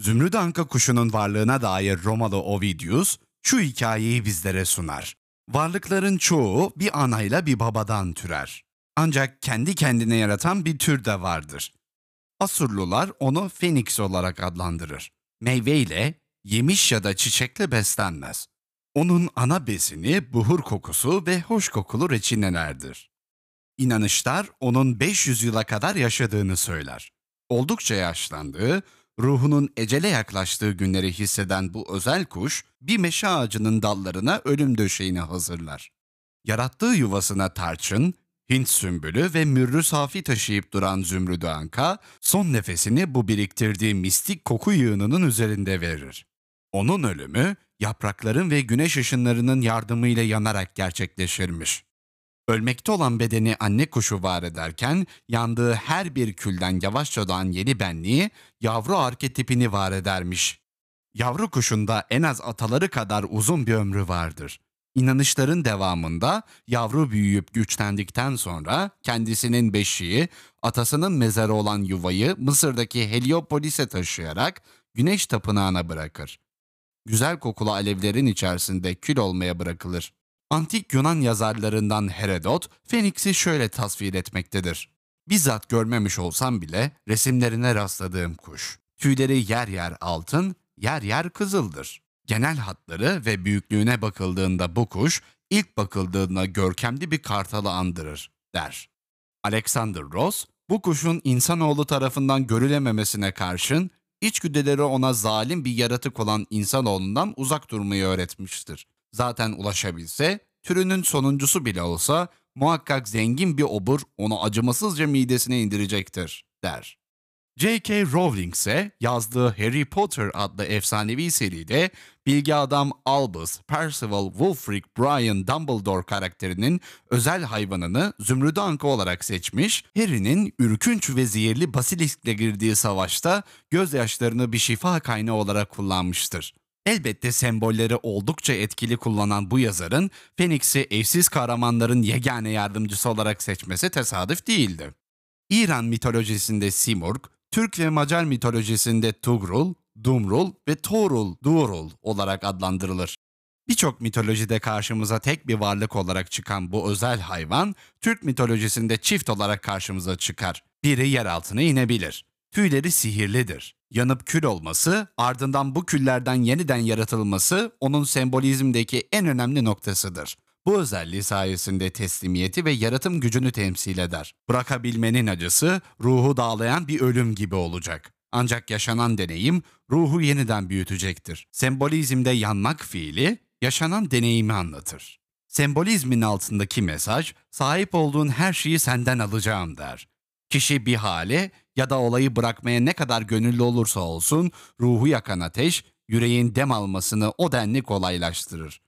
Zümrüt anka kuşunun varlığına dair Romalı Ovidius şu hikayeyi bizlere sunar. Varlıkların çoğu bir anayla bir babadan türer. Ancak kendi kendine yaratan bir tür de vardır. Asurlular onu Fenix olarak adlandırır. Meyveyle, yemiş ya da çiçekle beslenmez. Onun ana besini buhur kokusu ve hoş kokulu reçinelerdir. İnanışlar onun 500 yıla kadar yaşadığını söyler. Oldukça yaşlandığı, ruhunun ecele yaklaştığı günleri hisseden bu özel kuş, bir meşe ağacının dallarına ölüm döşeğini hazırlar. Yarattığı yuvasına tarçın, Hint sümbülü ve mürrü safi taşıyıp duran Zümrüdü Anka, son nefesini bu biriktirdiği mistik koku yığınının üzerinde verir. Onun ölümü, yaprakların ve güneş ışınlarının yardımıyla yanarak gerçekleşirmiş. Ölmekte olan bedeni anne kuşu var ederken, yandığı her bir külden yavaşça doğan yeni benliği, yavru arketipini var edermiş. Yavru kuşunda en az ataları kadar uzun bir ömrü vardır. İnanışların devamında yavru büyüyüp güçlendikten sonra kendisinin beşiği, atasının mezarı olan yuvayı Mısır'daki Heliopolis'e taşıyarak güneş tapınağına bırakır. Güzel kokulu alevlerin içerisinde kül olmaya bırakılır. Antik Yunan yazarlarından Herodot, Fenix'i şöyle tasvir etmektedir. Bizzat görmemiş olsam bile resimlerine rastladığım kuş. Tüyleri yer yer altın, yer yer kızıldır. Genel hatları ve büyüklüğüne bakıldığında bu kuş, ilk bakıldığında görkemli bir kartalı andırır, der. Alexander Ross, bu kuşun insanoğlu tarafından görülememesine karşın, içgüdüleri ona zalim bir yaratık olan insanoğlundan uzak durmayı öğretmiştir. Zaten ulaşabilse, türünün sonuncusu bile olsa, muhakkak zengin bir obur onu acımasızca midesine indirecektir, der. J.K. Rowling ise yazdığı Harry Potter adlı efsanevi seride bilgi adam Albus Percival Wulfric Brian Dumbledore karakterinin özel hayvanını Zümrüdü Anka olarak seçmiş, Harry'nin ürkünç ve zehirli basiliskle girdiği savaşta gözyaşlarını bir şifa kaynağı olarak kullanmıştır. Elbette sembolleri oldukça etkili kullanan bu yazarın Phoenix'i evsiz kahramanların yegane yardımcısı olarak seçmesi tesadüf değildi. İran mitolojisinde Simurg, Türk ve Macar mitolojisinde Tugrul, Dumrul ve Torul, Duurul olarak adlandırılır. Birçok mitolojide karşımıza tek bir varlık olarak çıkan bu özel hayvan, Türk mitolojisinde çift olarak karşımıza çıkar. Biri yer altına inebilir. Tüyleri sihirlidir. Yanıp kül olması, ardından bu küllerden yeniden yaratılması onun sembolizmdeki en önemli noktasıdır. Bu özelliği sayesinde teslimiyeti ve yaratım gücünü temsil eder. Bırakabilmenin acısı ruhu dağlayan bir ölüm gibi olacak. Ancak yaşanan deneyim ruhu yeniden büyütecektir. Sembolizmde yanmak fiili yaşanan deneyimi anlatır. Sembolizmin altındaki mesaj sahip olduğun her şeyi senden alacağım der. Kişi bir hale ya da olayı bırakmaya ne kadar gönüllü olursa olsun ruhu yakan ateş yüreğin dem almasını o denli kolaylaştırır.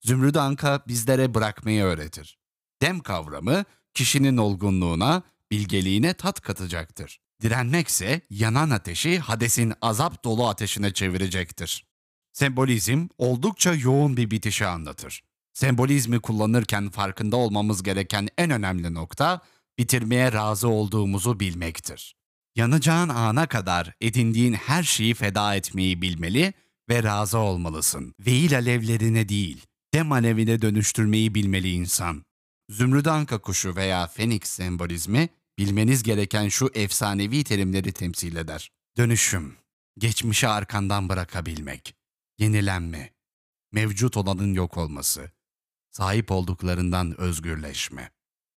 Zümrüt Anka bizlere bırakmayı öğretir. Dem kavramı kişinin olgunluğuna, bilgeliğine tat katacaktır. Direnmekse yanan ateşi Hades'in azap dolu ateşine çevirecektir. Sembolizm oldukça yoğun bir bitişi anlatır. Sembolizmi kullanırken farkında olmamız gereken en önemli nokta bitirmeye razı olduğumuzu bilmektir. Yanacağın ana kadar edindiğin her şeyi feda etmeyi bilmeli ve razı olmalısın. Veil alevlerine değil, dem alevine dönüştürmeyi bilmeli insan. Zümrüt anka kuşu veya Fenix sembolizmi bilmeniz gereken şu efsanevi terimleri temsil eder. Dönüşüm, geçmişi arkandan bırakabilmek, yenilenme, mevcut olanın yok olması, sahip olduklarından özgürleşme.